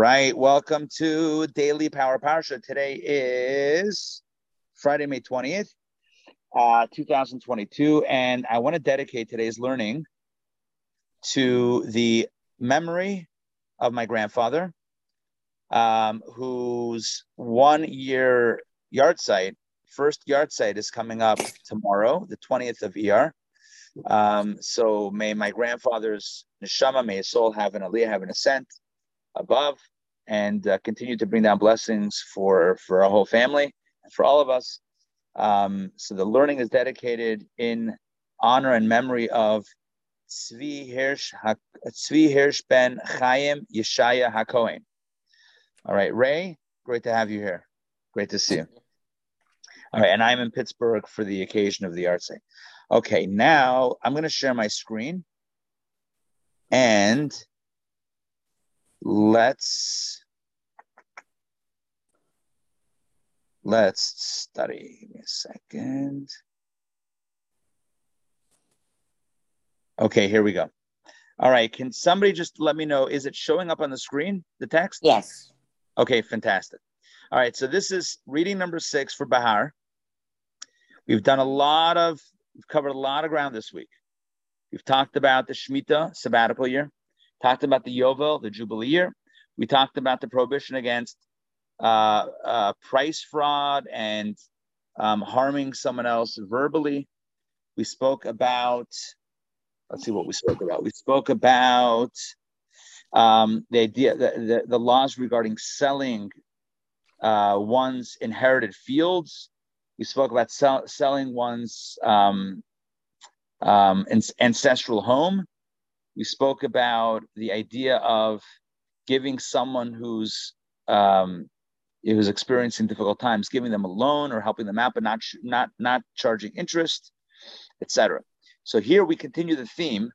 Right, welcome to Daily Power Parsha. Today is Friday, May 20th, uh, 2022, and I want to dedicate today's learning to the memory of my grandfather, um, whose one year yahrzeit, first yahrzeit, is coming up tomorrow, the 20th of ER. Um, so may my grandfather's neshama, may his soul have an aliyah, have an ascent above, and uh, continue to bring down blessings for for our whole family and for all of us. Um, so the learning is dedicated in honor and memory of Tzvi Hirsch, Tzvi Hirsch ben Chaim Yeshaya Hakohen. All right, Ray, great to have you here. Great to see you. All right, and I'm in Pittsburgh for the occasion of the yahrzeit. Okay, now I'm going to share my screen and let's let's study. Give me a second. Okay, here we go. All right, can somebody just let me know? Is it showing up on the screen, the text? Yes. Okay, fantastic. All right, so this is reading number six for Behar. We've done a lot of, we've covered a lot of ground this week. We've talked about the Shemitah sabbatical year talked about the Yovel, the Jubilee year. We talked about the prohibition against uh, uh, price fraud and um, harming someone else verbally. We spoke about, let's see what we spoke about. We spoke about um, the idea, the, the, the, laws regarding selling uh, one's inherited fields. We spoke about sell, selling one's um, um, ancestral home we spoke about the idea of giving someone who's um, who's experiencing difficult times, giving them a loan or helping them out, but not not not charging interest, etc. So here we continue the theme,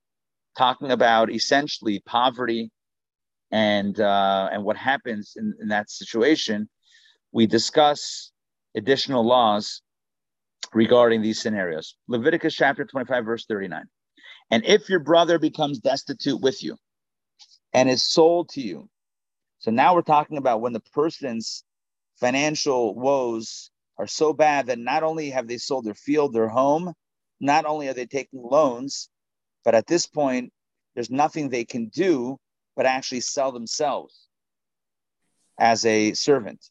talking about essentially poverty and uh, and what happens in, in that situation. We discuss additional laws regarding these scenarios. Leviticus chapter 25, verse 39. And if your brother becomes destitute with you and is sold to you, so now we're talking about when the person's financial woes are so bad that not only have they sold their field, their home, not only are they taking loans, but at this point, there's nothing they can do but actually sell themselves as a servant.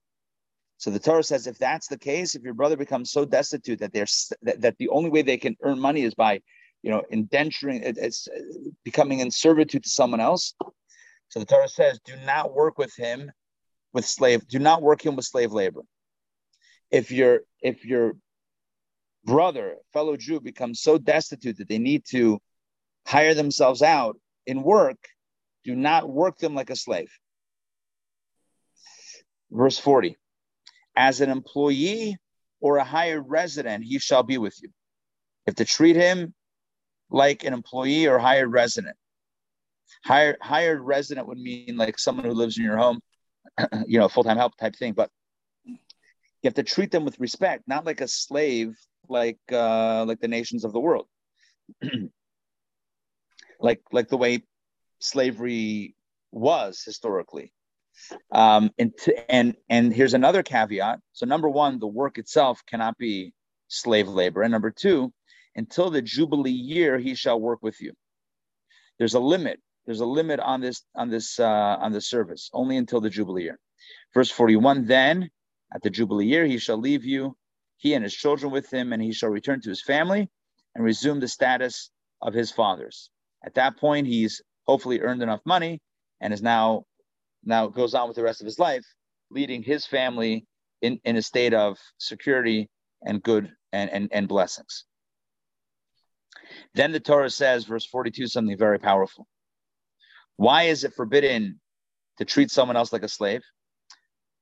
So the Torah says, if that's the case, if your brother becomes so destitute that they're that, that the only way they can earn money is by you know, indenturing, it, it's uh, becoming in servitude to someone else. So the Torah says, do not work with him with slave, do not work him with slave labor. If your if your brother, fellow Jew, becomes so destitute that they need to hire themselves out in work, do not work them like a slave. Verse 40 As an employee or a hired resident, he shall be with you. If to treat him like an employee or hired resident. Hired hired resident would mean like someone who lives in your home, you know, full time help type thing. But you have to treat them with respect, not like a slave, like uh, like the nations of the world, like like the way slavery was historically. Um, and and and here's another caveat. So number one, the work itself cannot be slave labor, and number two, until the jubilee year he shall work with you. There's a limit. There's a limit on this on this uh, on the service only until the jubilee year. Verse 41 then at the jubilee year he shall leave you he and his children with him and he shall return to his family and resume the status of his fathers. At that point he's hopefully earned enough money and is now now goes on with the rest of his life leading his family in, in a state of security and good and, and, and blessings Then the Torah says, verse 42, something very powerful. Why is it forbidden to treat someone else like a slave?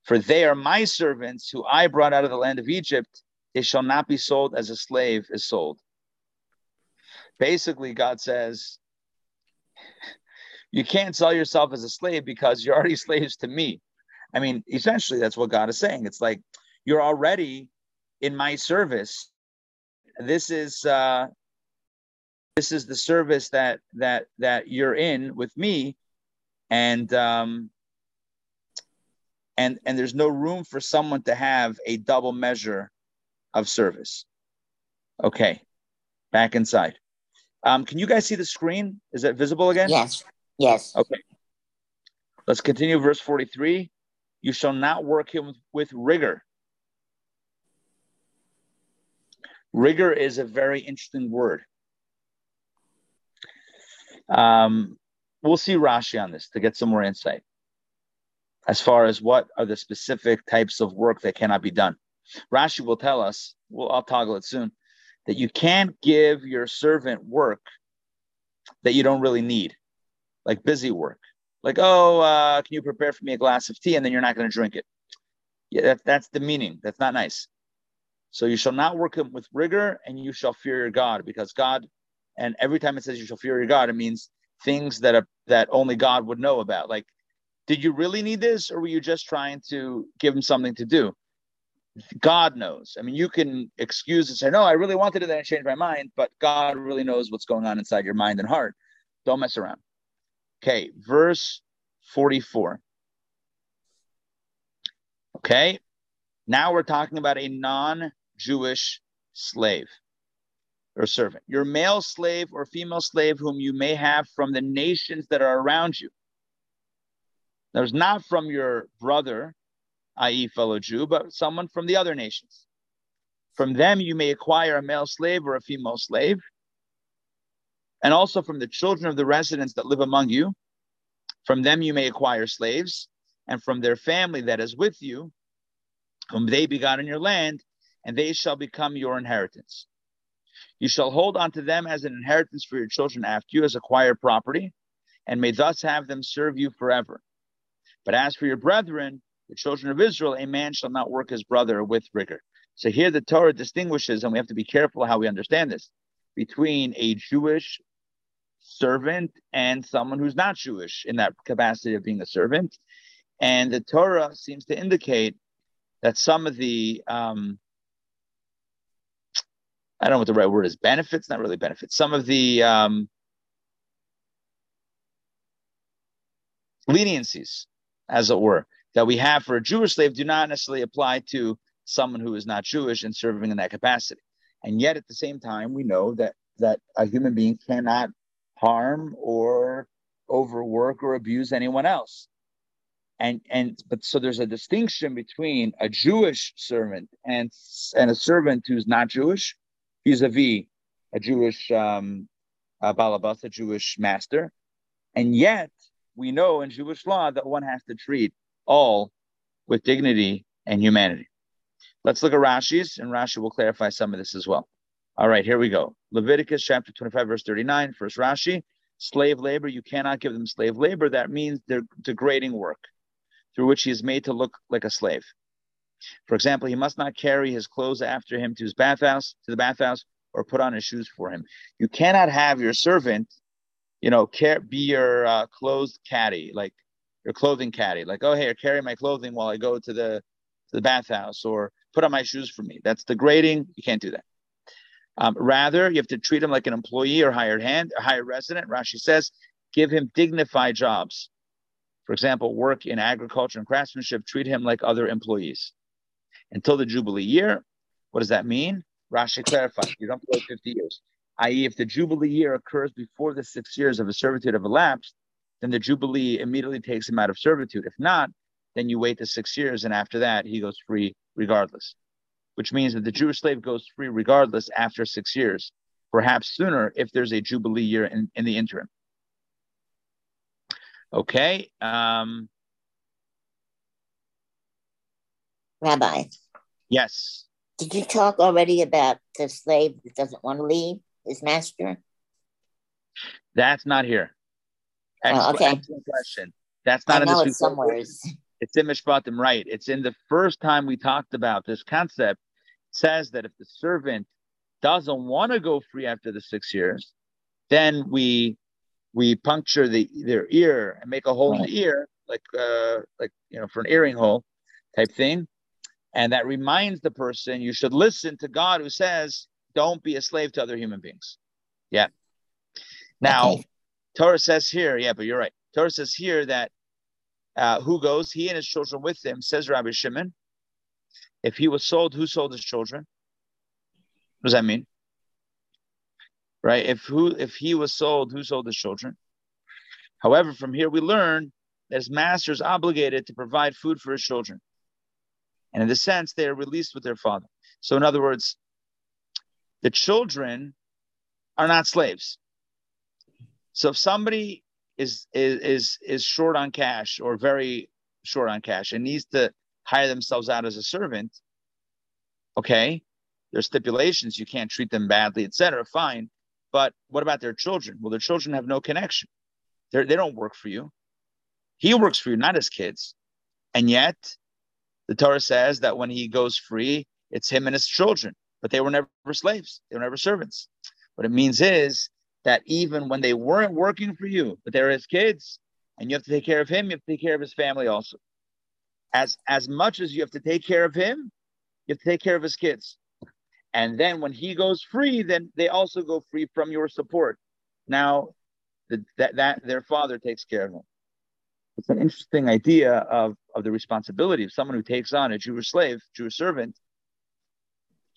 For they are my servants who I brought out of the land of Egypt. They shall not be sold as a slave is sold. Basically, God says, you can't sell yourself as a slave because you're already slaves to me. I mean, essentially, that's what God is saying. It's like you're already in my service. This is uh, this is the service that that that you're in with me, and um, and and there's no room for someone to have a double measure of service. Okay, back inside. Um, can you guys see the screen? Is it visible again? Yes. Yes. Okay. Let's continue. Verse 43 You shall not work him with rigor. Rigor is a very interesting word. Um, we'll see Rashi on this to get some more insight as far as what are the specific types of work that cannot be done. Rashi will tell us, well, I'll toggle it soon, that you can't give your servant work that you don't really need like busy work. Like, oh, uh, can you prepare for me a glass of tea? And then you're not going to drink it. Yeah, that, that's the meaning. That's not nice. So you shall not work him with rigor and you shall fear your God because God, and every time it says you shall fear your God, it means things that are, that only God would know about. Like, did you really need this or were you just trying to give him something to do? God knows. I mean, you can excuse and say, no, I really wanted it, then I changed my mind, but God really knows what's going on inside your mind and heart. Don't mess around. Okay, verse 44. Okay, now we're talking about a non Jewish slave or servant. Your male slave or female slave, whom you may have from the nations that are around you. There's not from your brother, i.e., fellow Jew, but someone from the other nations. From them you may acquire a male slave or a female slave and also from the children of the residents that live among you. From them you may acquire slaves, and from their family that is with you, whom they begot in your land, and they shall become your inheritance. You shall hold unto them as an inheritance for your children after you, as acquired property, and may thus have them serve you forever. But as for your brethren, the children of Israel, a man shall not work his brother with rigor. So here the Torah distinguishes, and we have to be careful how we understand this, between a Jewish servant and someone who's not Jewish in that capacity of being a servant. And the Torah seems to indicate that some of the, um, I don't know what the right word is, benefits, not really benefits, some of the um, leniencies, as it were, that we have for a Jewish slave do not necessarily apply to someone who is not Jewish and serving in that capacity. And yet, at the same time, we know that that a human being cannot harm or overwork or abuse anyone else. And and but so there's a distinction between a Jewish servant and and a servant who's not Jewish, vis-a-vis a Jewish um, a balabas, a Jewish master, and yet we know in Jewish law that one has to treat all with dignity and humanity. Let's look at Rashi's, and Rashi will clarify some of this as well. All right, here we go. Leviticus chapter 25, verse 39, first Rashi. Slave labor, you cannot give them slave labor. That means they're degrading work through which he is made to look like a slave. For example, he must not carry his clothes after him to his bathhouse, to the bathhouse, or put on his shoes for him. You cannot have your servant, you know, care, be your uh, clothes caddy, like your clothing caddy, like, oh, hey, carry my clothing while I go to the to the bathhouse, or put on my shoes for me. That's degrading. You can't do that. Um, rather, you have to treat him like an employee or hired hand, a hired resident. Rashi says, give him dignified jobs. For example, work in agriculture and craftsmanship, treat him like other employees. Until the Jubilee year, what does that mean? Rashi clarifies, you don't go 50 years. I.e., if the Jubilee year occurs before the six years of a servitude have elapsed, then the Jubilee immediately takes him out of servitude. If not, then you wait the six years, and after that, he goes free regardless which means that the Jewish slave goes free regardless after six years, perhaps sooner if there's a Jubilee year in, in the interim. Okay. Um, Rabbi. Yes. Did you talk already about the slave that doesn't want to leave? his master? That's not here. Excellent, Oh, okay. excellent question. That's not I in know this it's somewhere. It's in Mishpatim, right? It's in the first time we talked about this concept. It says that if the servant doesn't want to go free after the six years, then we we puncture the their ear and make a hole in the ear, like uh like you know for an earring hole type thing, and that reminds the person you should listen to God who says, "Don't be a slave to other human beings." Yeah. Now, Okay. Torah says here, yeah, but you're right. Torah says here that uh, who goes? He and his children with him, says Rabbi Shimon. If he was sold, who sold his children? What does that mean? Right? If who if he was sold, who sold his children? However, from here we learn that his master is obligated to provide food for his children. And in this sense, they are released with their father. So, in other words, the children are not slaves. So if somebody is is is is short on cash or very short on cash and needs to hire themselves out as a servant, okay, there's stipulations. You can't treat them badly, etc. Fine, but what about their children? Well, their children have no connection. They they don't work for you. He works for you, not his kids, and yet the Torah says that when he goes free, it's him and his children. But they were never slaves. They were never servants. What it means is that even when they weren't working for you, but they're his kids, and you have to take care of him, you have to take care of his family also. As as much as you have to take care of him, you have to take care of his kids. And then when he goes free, then they also go free from your support. Now, the, that that their father takes care of them. It's an interesting idea of of the responsibility of someone who takes on a Jewish slave, Jewish servant.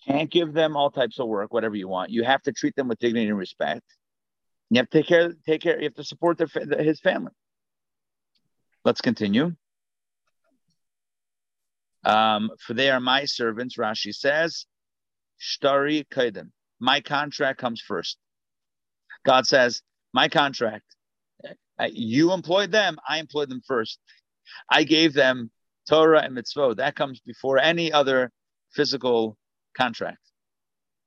Can't give them all types of work, whatever you want. You have to treat them with dignity and respect. You have to take care, take care. You have to support their his family. Let's continue. Um, for they are my servants. Rashi says, "Shtari kaidem." My contract comes first. God says, "My contract. You employed them. I employed them first. I gave them Torah and mitzvot. That comes before any other physical contract.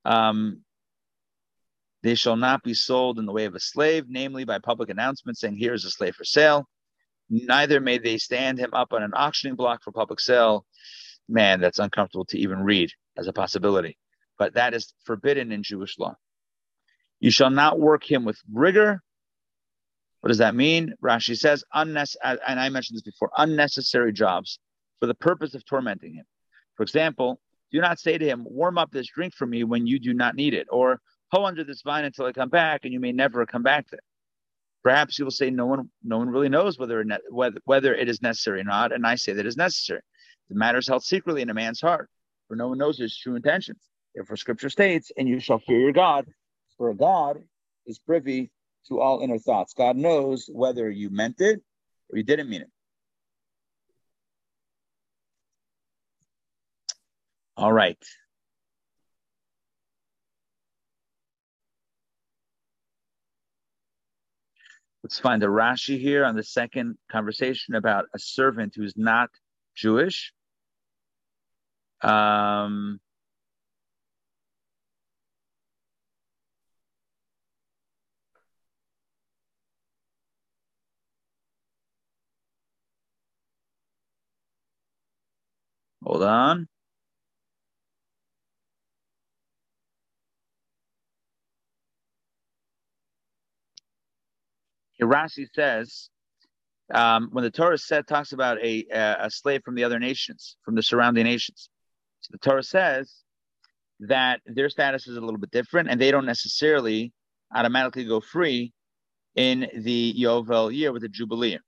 Um, they shall not be sold in the way of a slave, namely by public announcement saying, Here is a slave for sale. Neither may they stand him up on an auctioning block for public sale. Man, that's uncomfortable to even read as a possibility. But that is forbidden in Jewish law. You shall not work him with rigor. What does that mean? Rashi says, unnes- and I mentioned this before, unnecessary jobs for the purpose of tormenting him. For example, do not say to him, warm up this drink for me when you do not need it, or hoe under this vine until I come back, and you may never come back. Perhaps you will say, no one, no one really knows whether, whether, whether it is necessary or not, and I say that it is necessary. The matter is held secretly in a man's heart, for no one knows his true intentions. Therefore, Scripture states, and you shall fear your God, for God is privy to all inner thoughts. God knows whether you meant it or you didn't mean it. All right. Let's find a Rashi here on the second conversation about a servant who's not Jewish. Um, hold on. Rashi says, um, when the Torah said talks about a, a slave from the other nations, from the surrounding nations, so the Torah says that their status is a little bit different, and they don't necessarily automatically go free in the Yovel year with the Jubilee.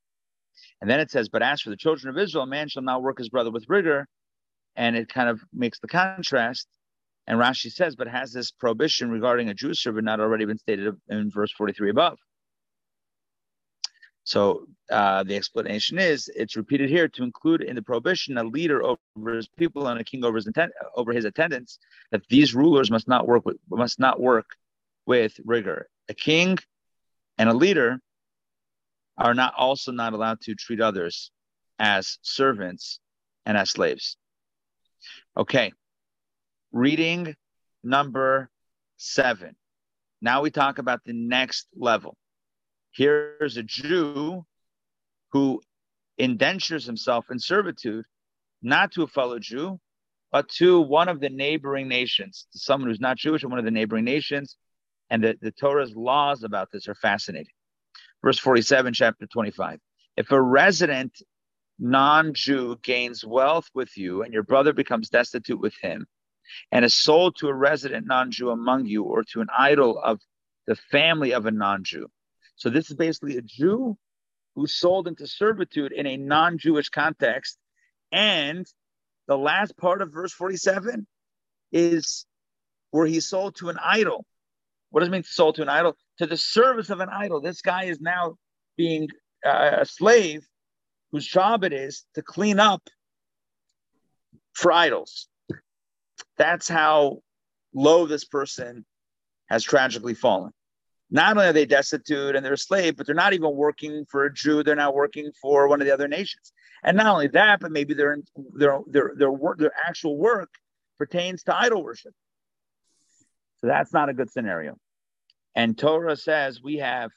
And then it says, but as for the children of Israel, man shall not work his brother with rigor, and it kind of makes the contrast. And Rashi says, but has this prohibition regarding a Jewish servant not already been stated in verse 43 above? So uh, the explanation is it's repeated here to include in the prohibition a leader over his people and a king over his over his attendants. That these rulers must not work with must not work with rigor. A king and a leader are not also not allowed to treat others as servants and as slaves. Okay, reading number seven. Now we talk about the next level. Here's a Jew who indentures himself in servitude, not to a fellow Jew, but to one of the neighboring nations, to someone who's not Jewish and one of the neighboring nations. And the, the Torah's laws about this are fascinating. Verse 47, chapter 25. If a resident non Jew gains wealth with you and your brother becomes destitute with him, and is sold to a resident non Jew among you or to an idol of the family of a non Jew. So this is basically a Jew who's sold into servitude in a non Jewish context. And the last part of verse 47 is where he's sold to an idol. What does it mean sold to an idol? To the service of an idol. This guy is now being uh, a slave whose job it is to clean up for idols. That's how low this person has tragically fallen. Not only are they destitute and they're a slave, but they're not even working for a Jew. They're not working for one of the other nations. And not only that, but maybe their their their their work, their actual work pertains to idol worship. So that's not a good scenario. And Torah says we have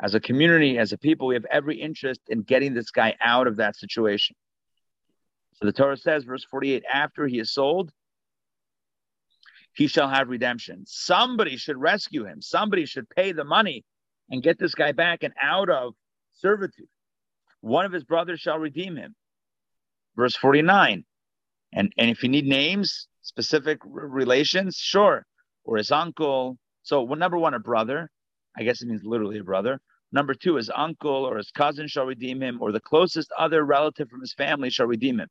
as a community, as a people, we have every interest in getting this guy out of that situation. So the Torah says, verse 48, after he is sold, he shall have redemption. Somebody should rescue him. Somebody should pay the money and get this guy back and out of servitude. One of his brothers shall redeem him. Verse 49. And, and if you need names, specific relations, sure. Or his uncle. So, well, number one, a brother. I guess it means literally a brother. Number two, his uncle or his cousin shall redeem him, or the closest other relative from his family shall redeem him.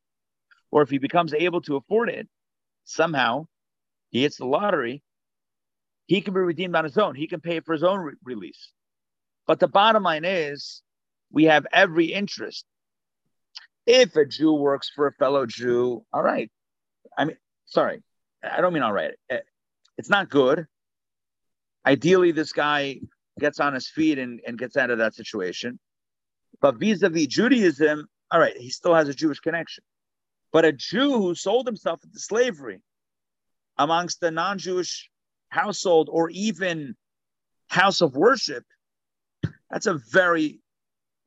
Or if he becomes able to afford it, somehow he hits the lottery, he can be redeemed on his own. He can pay for his own re- release. But the bottom line is, we have every interest. If a Jew works for a fellow Jew, all right. I mean, sorry, I don't mean all right. It's not good. Ideally, this guy gets on his feet and, and gets out of that situation. But vis-a-vis Judaism, all right, he still has a Jewish connection. But a Jew who sold himself into slavery amongst the non-Jewish household or even house of worship, that's a very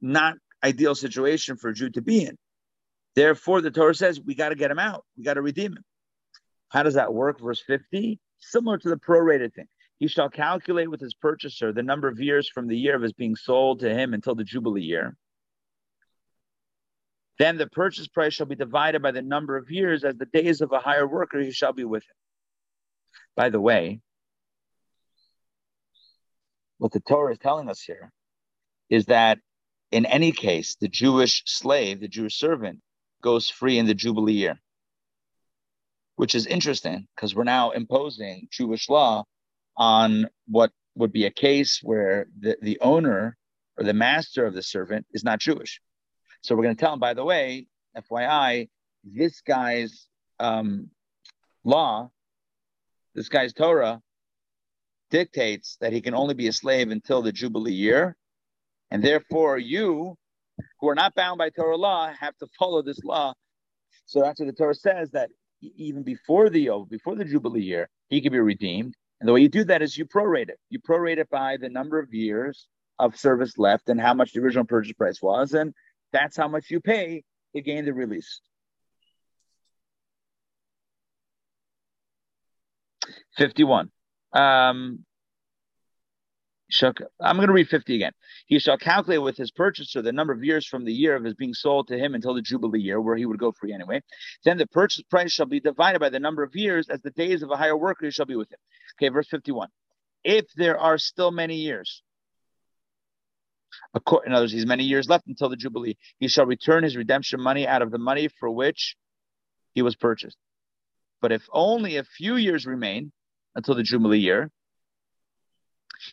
not ideal situation for a Jew to be in. Therefore, the Torah says we got to get him out. We got to redeem him. How does that work? Verse 50, similar to the prorated thing. He shall calculate with his purchaser the number of years from the year of his being sold to him until the Jubilee year. Then the purchase price shall be divided by the number of years as the days of a hire worker he shall be with him. By the way, what the Torah is telling us here is that in any case, the Jewish slave, the Jewish servant, goes free in the Jubilee year, which is interesting because we're now imposing Jewish law on what would be a case where the, the owner or the master of the servant is not Jewish. So we're going to tell him, by the way, FYI, this guy's um, law, this guy's Torah, dictates that he can only be a slave until the Jubilee year. And therefore, you who are not bound by Torah law have to follow this law. So that's what the Torah says that even before the before the Jubilee year, he can be redeemed. And the way you do that is you prorate it. You prorate it by the number of years of service left and how much the original purchase price was. And that's how much you pay to gain the release. 51. Um, I'm going to read 50 again. He shall calculate with his purchaser the number of years from the year of his being sold to him until the Jubilee year, where he would go free anyway. Then the purchase price shall be divided by the number of years as the days of a hire worker shall be with him. Okay, verse 51. If there are still many years, in other words, he's many years left until the Jubilee, he shall return his redemption money out of the money for which he was purchased. But if only a few years remain until the Jubilee year,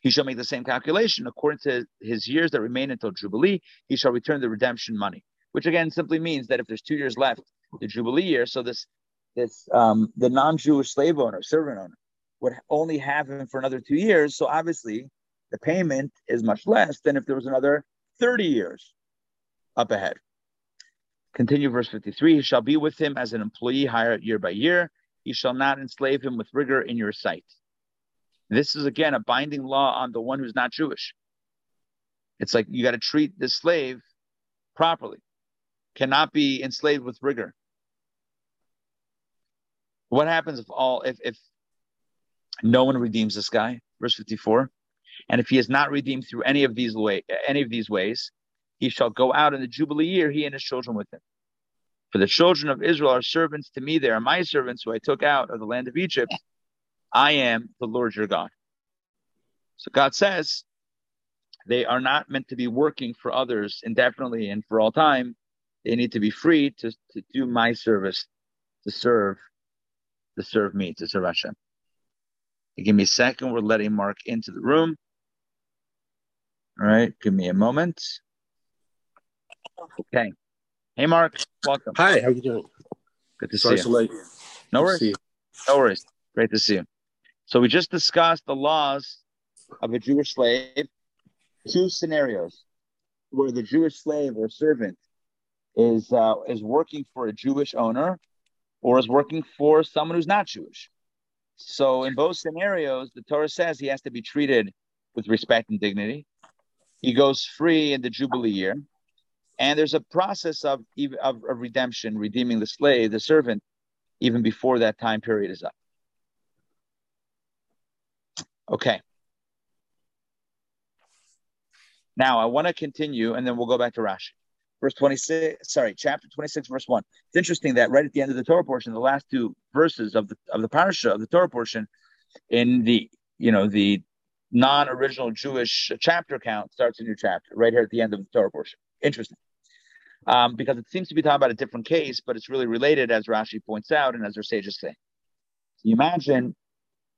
he shall make the same calculation according to his years that remain until Jubilee. He shall return the redemption money, which again simply means that if there's two years left, the Jubilee year, so this this um, the non-Jewish slave owner, servant owner, would only have him for another two years. So obviously, the payment is much less than if there was another 30 years up ahead. Continue verse 53 He shall be with him as an employee hired year by year. He shall not enslave him with rigor in your sight. This is again a binding law on the one who's not Jewish. It's like you got to treat the slave properly, cannot be enslaved with rigor. What happens if all if if no one redeems this guy? Verse 54. And if he is not redeemed through any of these way any of these ways, he shall go out in the Jubilee year, he and his children with him. For the children of Israel are servants to me, they are my servants who I took out of the land of Egypt. I am the Lord your God. So God says they are not meant to be working for others indefinitely and for all time. They need to be free to, to do my service, to serve, to serve me, to serve Hashem. Give me a second. We're letting Mark into the room. All right, give me a moment. Okay. Hey, Mark. Welcome. Hi. How you doing? Good to Sorry see you. So Late. No worries. You. No worries. Great to see you. So we just discussed the laws of a Jewish slave. Two scenarios where the Jewish slave or servant is uh, is working for a Jewish owner or is working for someone who's not Jewish. So in both scenarios, the Torah says he has to be treated with respect and dignity. He goes free in the Jubilee year. And there's a process of, of, of redemption, redeeming the slave, the servant, even before that time period is up. Okay. Now I want to continue and then we'll go back to Rashi. Verse 26, sorry, chapter 26, verse 1. It's interesting that right at the end of the Torah portion, the last two verses of the of the parasha of the Torah portion, in the you know the non-original Jewish chapter count starts a new chapter right here at the end of the Torah portion. Interesting um, because it seems to be talking about a different case, but it's really related, as Rashi points out, and as our sages say. So you imagine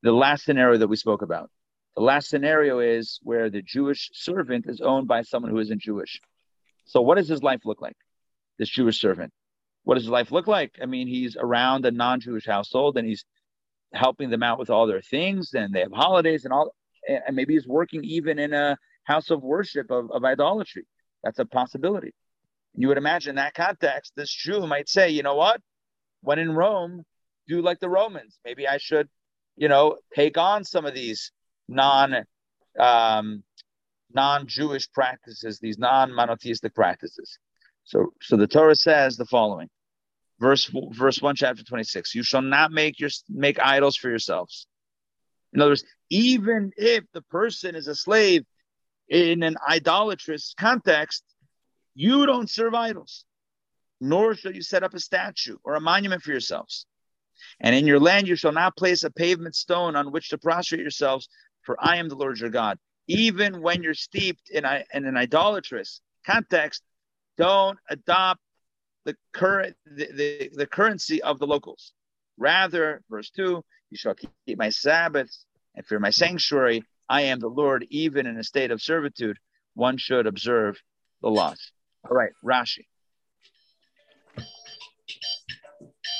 the last scenario that we spoke about. The last scenario is where the Jewish servant is owned by someone who isn't Jewish. So what does his life look like? This Jewish servant. What does his life look like? I mean, he's around a non-Jewish household and he's helping them out with all their things, and they have holidays and all. And maybe he's working even in a house of worship of, of idolatry. That's a possibility. You would imagine in that context, this Jew might say, you know what? When in Rome, do like the Romans. Maybe I should, you know, take on some of these non um, non-Jewish practices, these non-monotheistic practices. So, so the Torah says the following, verse verse one, chapter twenty-six: You shall not make your make idols for yourselves. In other words, even if the person is a slave in an idolatrous context, you don't serve idols, nor shall you set up a statue or a monument for yourselves. And in your land you shall not place a pavement stone on which to prostrate yourselves, for I am the Lord your God. Even when you're steeped in, in an idolatrous context, don't adopt the current the, the, the currency of the locals. Rather, verse 2, you shall keep my Sabbaths and fear my sanctuary. I am the Lord, even in a state of servitude. One should observe the laws. All right, Rashi.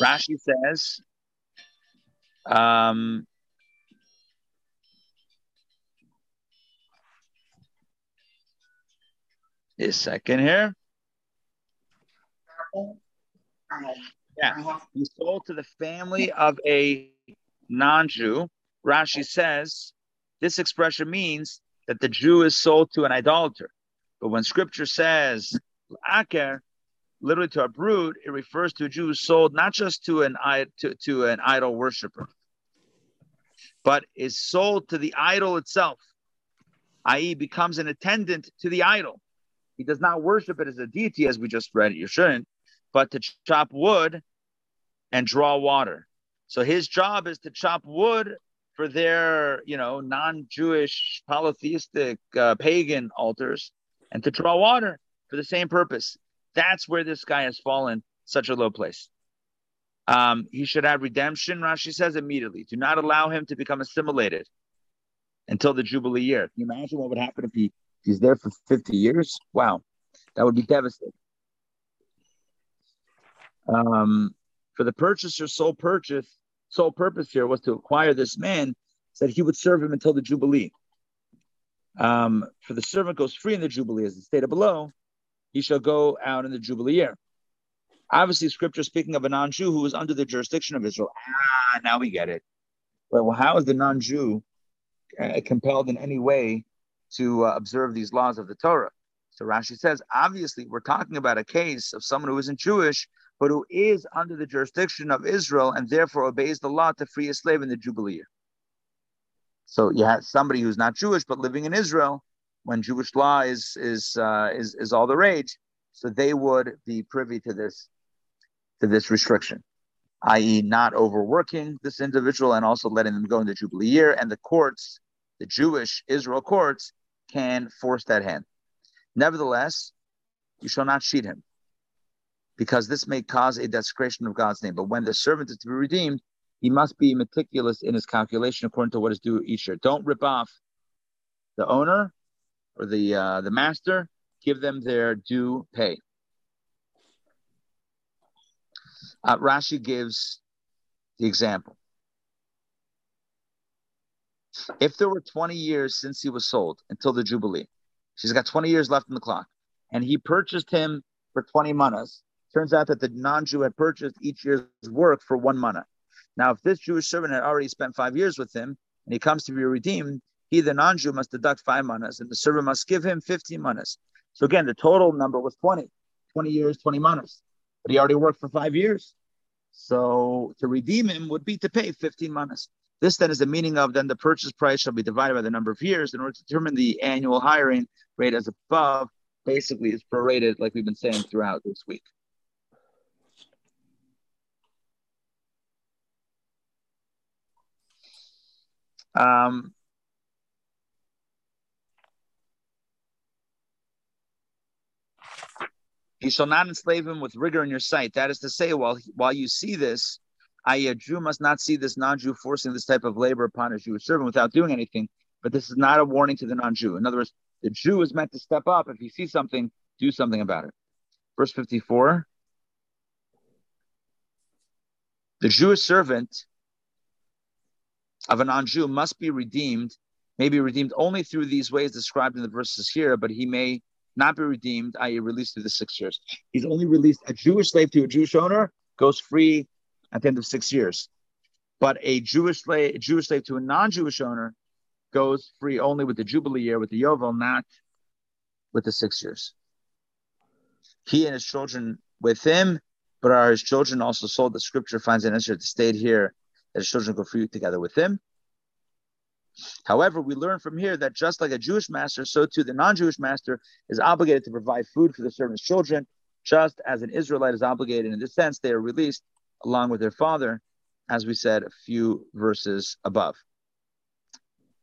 Rashi says, um, a second here. Yeah, he sold to the family of a non-Jew. Rashi says this expression means that the Jew is sold to an idolater. But when Scripture says Aker, literally to a brood, it refers to a Jew sold not just to an to, to an idol worshiper, but is sold to the idol itself, i.e., becomes an attendant to the idol. He does not worship it as a deity, as we just read. You shouldn't, but to chop wood and draw water. So his job is to chop wood for their, you know, non-Jewish polytheistic uh, pagan altars and to draw water for the same purpose. That's where this guy has fallen such a low place. Um, he should have redemption, Rashi says, immediately. Do not allow him to become assimilated until the Jubilee year. Can you imagine what would happen if he, he's there for 50 years? Wow, that would be devastating. Um, for the purchaser's sole purchase, sole purpose here was to acquire this man, said he would serve him until the Jubilee. Um, for the servant goes free in the Jubilee, as it stated below, he shall go out in the Jubilee year. Obviously, scripture speaking of a non Jew who was under the jurisdiction of Israel. Ah, now we get it. Well, well how is the non Jew uh, compelled in any way to uh, observe these laws of the Torah. So Rashi says, obviously, we're talking about a case of someone who isn't Jewish, but who is under the jurisdiction of Israel and therefore obeys the law to free a slave in the Jubilee year. So you have somebody who's not Jewish but living in Israel when Jewish law is is uh, is is all the rage. So they would be privy to this to this restriction, i.e., not overworking this individual and also letting them go in the Jubilee year. And the courts, the Jewish Israel courts, can force that hand. Nevertheless, you shall not cheat him, because this may cause a desecration of God's name. But when the servant is to be redeemed, he must be meticulous in his calculation according to what is due each year. Don't rip off the owner or the uh, the master. Give them their due pay. Uh, Rashi gives the example. If there were 20 years since he was sold until the Jubilee, she's got 20 years left in the clock, and he purchased him for 20 manas. Turns out that the non Jew had purchased each year's work for one mana. Now, if this Jewish servant had already spent five years with him and he comes to be redeemed, he, the non Jew, must deduct five manas, and the servant must give him 15 manas. So again, the total number was 20, 20 years, 20 manas but he already worked for five years. So to redeem him would be to pay 15 manas. This then is the meaning of then the purchase price shall be divided by the number of years in order to determine the annual hiring rate as above. Basically, is prorated like we've been saying throughout this week. Um, You shall not enslave him with rigor in your sight. That is to say, while while you see this, i.e., a Jew must not see this non-Jew forcing this type of labor upon a Jewish servant without doing anything. But this is not a warning to the non-Jew. In other words, the Jew is meant to step up. If he sees something, do something about it. Verse 54. The Jewish servant of a non-Jew must be redeemed, may be redeemed only through these ways described in the verses here, but he may not be redeemed, i.e., released through the six years. He's only released a Jewish slave to a Jewish owner goes free at the end of six years, but a Jewish slave, a Jewish slave to a non-Jewish owner goes free only with the Jubilee year, with the Yovel, not with the six years. He and his children with him, but are his children also sold? The scripture finds an answer to state here that his children go free together with him. However, we learn from here that just like a Jewish master, so too the non Jewish master is obligated to provide food for the servant's children, just as an Israelite is obligated. In this sense, they are released along with their father, as we said a few verses above.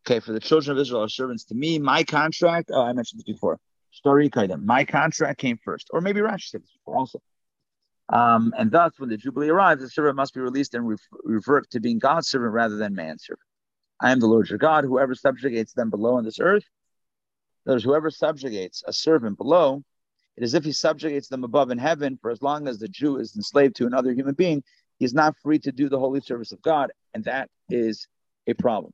Okay, for the children of Israel are servants to me. My contract, oh, I mentioned this before. Shtari My contract came first. Or maybe Rashi said this before also. Um, and thus, when the Jubilee arrives, the servant must be released and re- revert to being God's servant rather than man's servant. I am the Lord your God. Whoever subjugates them below on this earth, there's whoever subjugates a servant below, it is if he subjugates them above in heaven. For as long as the Jew is enslaved to another human being, he is not free to do the holy service of God, and that is a problem.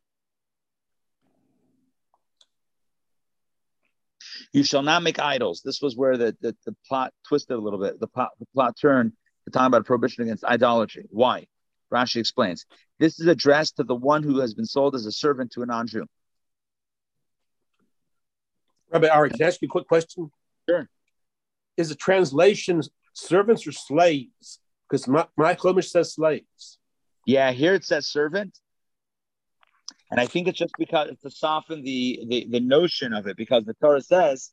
You shall not make idols. This was where the, the, the plot twisted a little bit. The plot, the plot turned to talk about prohibition against idolatry. Why? Rashi explains. This is addressed to the one who has been sold as a servant to a non-Jew. Rabbi Ari, can I ask you a quick question? Sure. Is the translation servants or slaves? Because my, my Chumash says slaves. Yeah, here it says servant. And I think it's just because to soften the, the, the notion of it, because the Torah says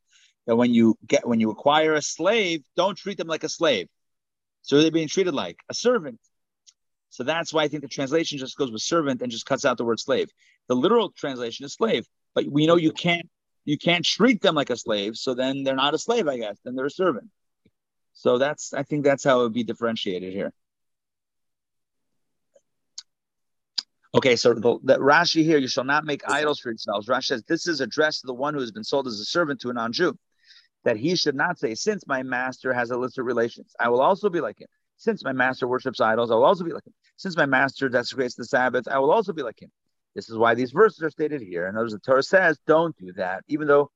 that when you get when you acquire a slave, don't treat them like a slave. So they're being treated like a servant. So that's why I think the translation just goes with servant and just cuts out the word slave. The literal translation is slave, but we know you can't you can't treat them like a slave. So then they're not a slave, I guess. Then they're a servant. So that's I think that's how it would be differentiated here. Okay, so the, the Rashi here, you shall not make idols for yourselves. Rashi says this is addressed to the one who has been sold as a servant to a non-Jew, that he should not say, since my master has illicit relations, I will also be like him. Since my master worships idols, I will also be like him. Since my master desecrates the Sabbath, I will also be like him. This is why these verses are stated here. And notice the Torah says, don't do that. Even though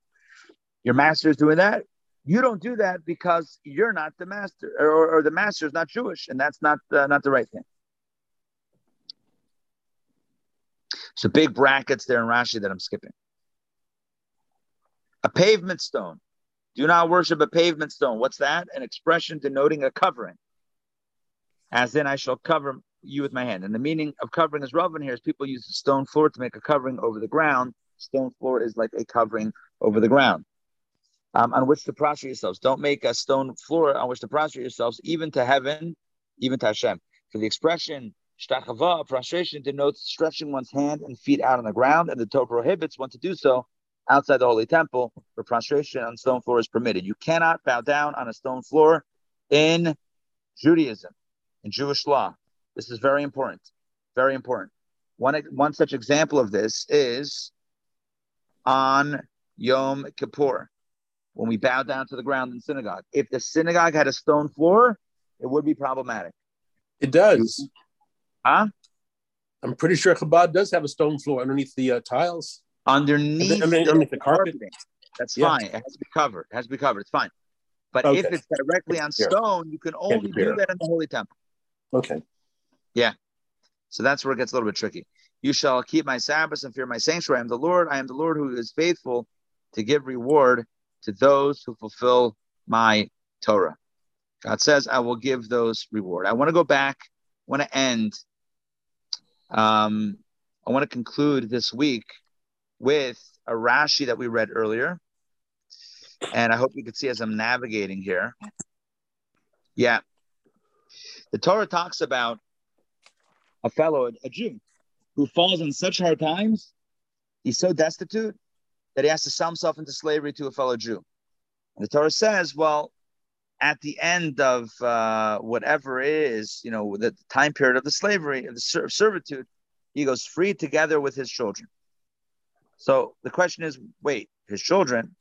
your master is doing that, you don't do that because you're not the master, or, or the master is not Jewish, and that's not uh, not the right thing. So big brackets there in Rashi that I'm skipping. A pavement stone. Do not worship a pavement stone. What's that? An expression denoting a covering. As in, I shall cover you with my hand. And the meaning of covering is relevant here is people use a stone floor to make a covering over the ground. Stone floor is like a covering over the ground um, on which to prostrate yourselves. Don't make a stone floor on which to prostrate yourselves, even to heaven, even to Hashem. For the expression shtachava, prostration, denotes stretching one's hand and feet out on the ground, and the Torah prohibits one to do so outside the holy temple, where prostration on stone floor is permitted. You cannot bow down on a stone floor in Judaism, in Jewish law. This is very important. Very important. One, one such example of this is on Yom Kippur, when we bow down to the ground in synagogue. If the synagogue had a stone floor, it would be problematic. It does. Huh? I'm pretty sure Chabad does have a stone floor underneath the uh, tiles. Underneath, underneath, underneath the carpet. That's yeah. fine. It has to be covered. It has to be covered. It's fine. But okay. if it's directly on stone, you can only do that in the holy temple. Okay. Yeah. So that's where it gets a little bit tricky. You shall keep my Sabbaths and fear my sanctuary. I am the Lord. I am the Lord who is faithful to give reward to those who fulfill my Torah. God says, I will give those reward. I want to go back. I want to end. Um, I want to conclude this week with a Rashi that we read earlier. And I hope you can see as I'm navigating here. Yeah. The Torah talks about a fellow, a Jew, who falls in such hard times, he's so destitute that he has to sell himself into slavery to a fellow Jew. And the Torah says, well, at the end of uh, whatever is, you know, the time period of the slavery, of the servitude, he goes free together with his children. So the question is, wait, his children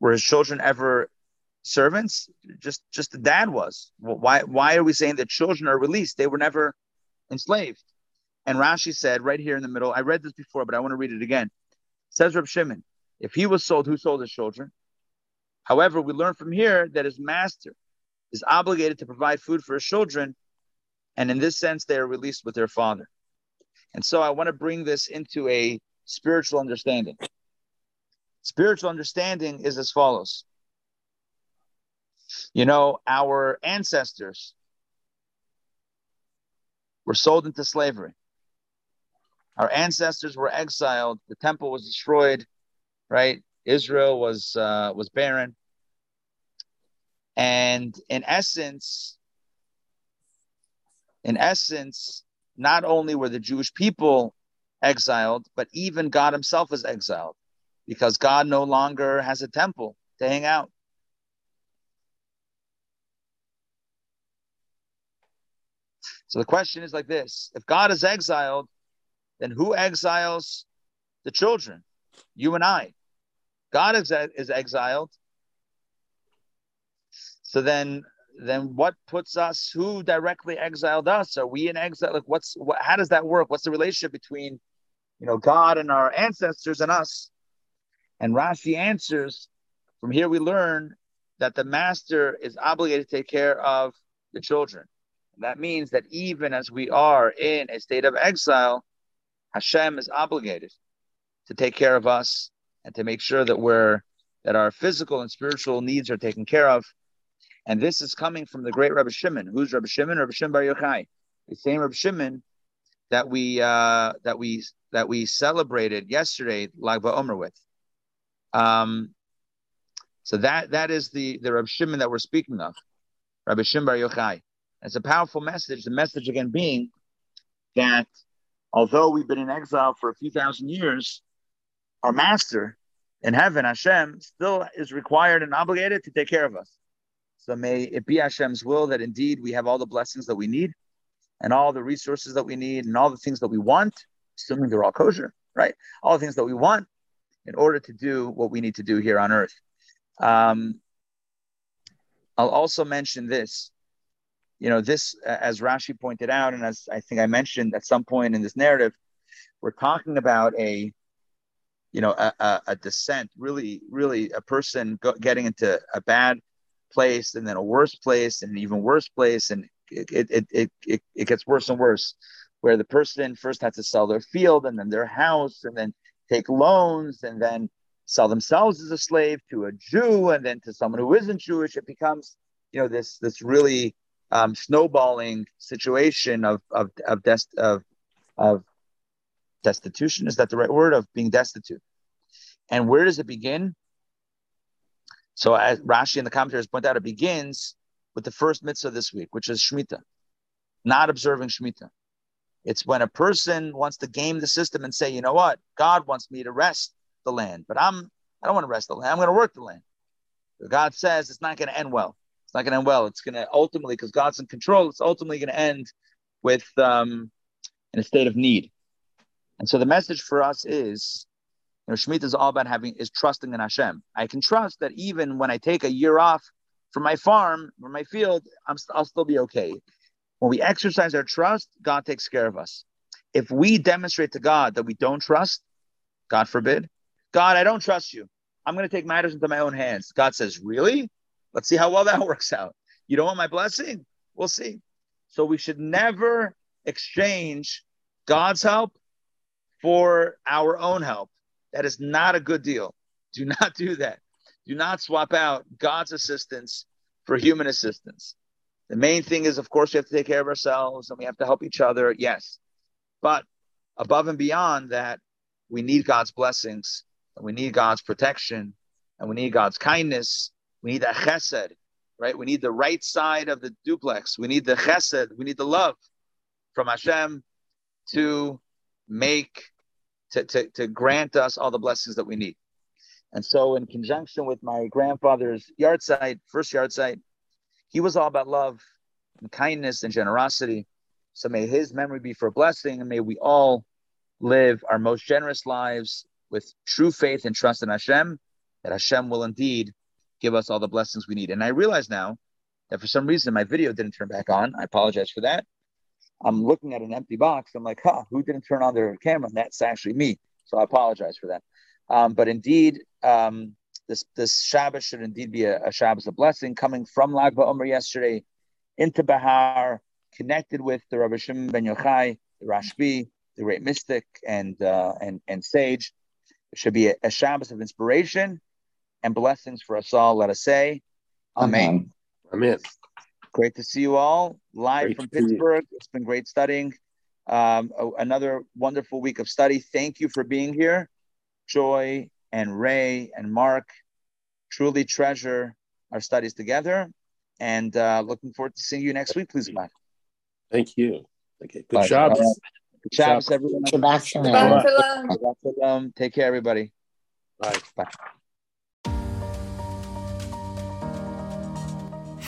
were his children ever servants? Just just the dad was. Why why are we saying that children are released? They were never enslaved. And Rashi said right here in the middle, I read this before, but I want to read it again. Says Reb Shimon, if he was sold, who sold his children? However, we learn from here that his master is obligated to provide food for his children, and in this sense, they are released with their father. And so I want to bring this into a spiritual understanding. Spiritual understanding is as follows. You know, our ancestors were sold into slavery. Our ancestors were exiled. The temple was destroyed, right? Israel was uh, was barren, and in essence, in essence, not only were the Jewish people exiled, but even God himself was exiled because God no longer has a temple to hang out. So the question is like this if God is exiled, then who exiles the children? You and I. God is, is exiled. So then then what puts us who directly exiled us are we in exile like what's what, how does that work what's the relationship between you know, God and our ancestors and us. And Rashi answers from here we learn that the master is obligated to take care of the children. That means that even as we are in a state of exile, Hashem is obligated to take care of us and to make sure that we're that our physical and spiritual needs are taken care of. And this is coming from the great Rabbi Shimon. Who's Rabbi Shimon? Rabbi Shimon Bar Yochai. The same Rabbi Shimon that we uh, that we that we celebrated yesterday, Lag BaOmer with. Um, so that that is the the Rabbi Shimon that we're speaking of, Rabbi Shimon Bar Yochai. It's a powerful message. The message again being that although we've been in exile for a few thousand years, our master in heaven, Hashem, still is required and obligated to take care of us. So may it be Hashem's will that indeed we have all the blessings that we need and all the resources that we need and all the things that we want, assuming they're all kosher, right? All the things that we want in order to do what we need to do here on earth. Um, I'll also mention this. You know, this, as Rashi pointed out, and as I think I mentioned at some point in this narrative, we're talking about a, you know, a, a, a descent, really, really a person go, getting into a bad place and then a worse place and an even worse place and it, it, it, it, it gets worse and worse. where the person first had to sell their field and then their house and then take loans and then sell themselves as a slave to a Jew and then to someone who isn't Jewish. It becomes, you know, this this really um, snowballing situation of of of, dest- of of destitution. Is that the right word? Of being destitute. And where does it begin? So as Rashi and the commentators point out, it begins with the first mitzvah this week, which is Shemitah, not observing Shemitah. It's when a person wants to game the system and say, you know what, God wants me to rest the land, but I'm I don't want to rest the land. I'm going to work the land. God says it's not going to end well. It's not going to end well. It's going to ultimately, because God's in control, it's ultimately going to end with um, in a state of need. And so the message for us is, you know, Shemitah is all about having is trusting in Hashem. I can trust that even when I take a year off from my farm or my field, I'm I'll still be okay. When we exercise our trust, God takes care of us. If we demonstrate to God that we don't trust, God forbid, God, I don't trust you. I'm going to take matters into my own hands. God says, Really? Let's see how well that works out. You don't want my blessing? We'll see. So we should never exchange God's help for our own help. That is not a good deal. Do not do that. Do not swap out God's assistance for human assistance. The main thing is, of course, we have to take care of ourselves and we have to help each other. Yes. But above and beyond that, we need God's blessings and we need God's protection and we need God's kindness. We need that chesed, right? We need the right side of the duplex. We need the chesed. We need the love from Hashem to make, to, to, to grant us all the blessings that we need. And so, in conjunction with my grandfather's yahrzeit, first yahrzeit, he was all about love and kindness and generosity. So may his memory be for a blessing, and may we all live our most generous lives with true faith and trust in Hashem, that Hashem will indeed give us all the blessings we need. And I realize now that for some reason my video didn't turn back on. I apologize for that. I'm looking at an empty box. I'm like, huh, who didn't turn on their camera? And that's actually me. So I apologize for that. Um, but indeed, um, this this Shabbos should indeed be a, a Shabbos of blessing coming from Lag BaOmer yesterday into Behar, connected with the Rabbi Shimon ben Yochai, the Rashbi, the great mystic and uh, and and sage. It should be a, a Shabbos of inspiration and blessings for us all. Let us say, Amen. Amen. Great to see you all live great from Pittsburgh. It's been great studying. Um, another wonderful week of study. Thank you for being here, Joy and Ray and Mark truly treasure our studies together and uh, looking forward to seeing you next week, please, Mike. Thank you. Okay. Good job. Right. Good job, everyone. Shabbat shalom. Shabbat shalom. Take care, everybody. Bye. Bye.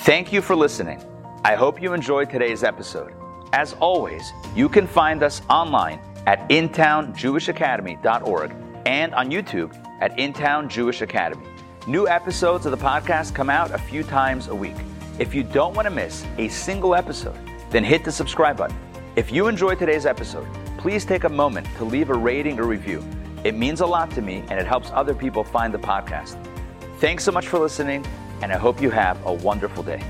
Thank you for listening. I hope you enjoyed today's episode. As always, you can find us online at intownjewishacademy.org and on YouTube at Intown Jewish Academy. New episodes of the podcast come out a few times a week. If you don't want to miss a single episode, then hit the subscribe button. If you enjoyed today's episode, please take a moment to leave a rating or review. It means a lot to me and it helps other people find the podcast. Thanks so much for listening, and I hope you have a wonderful day.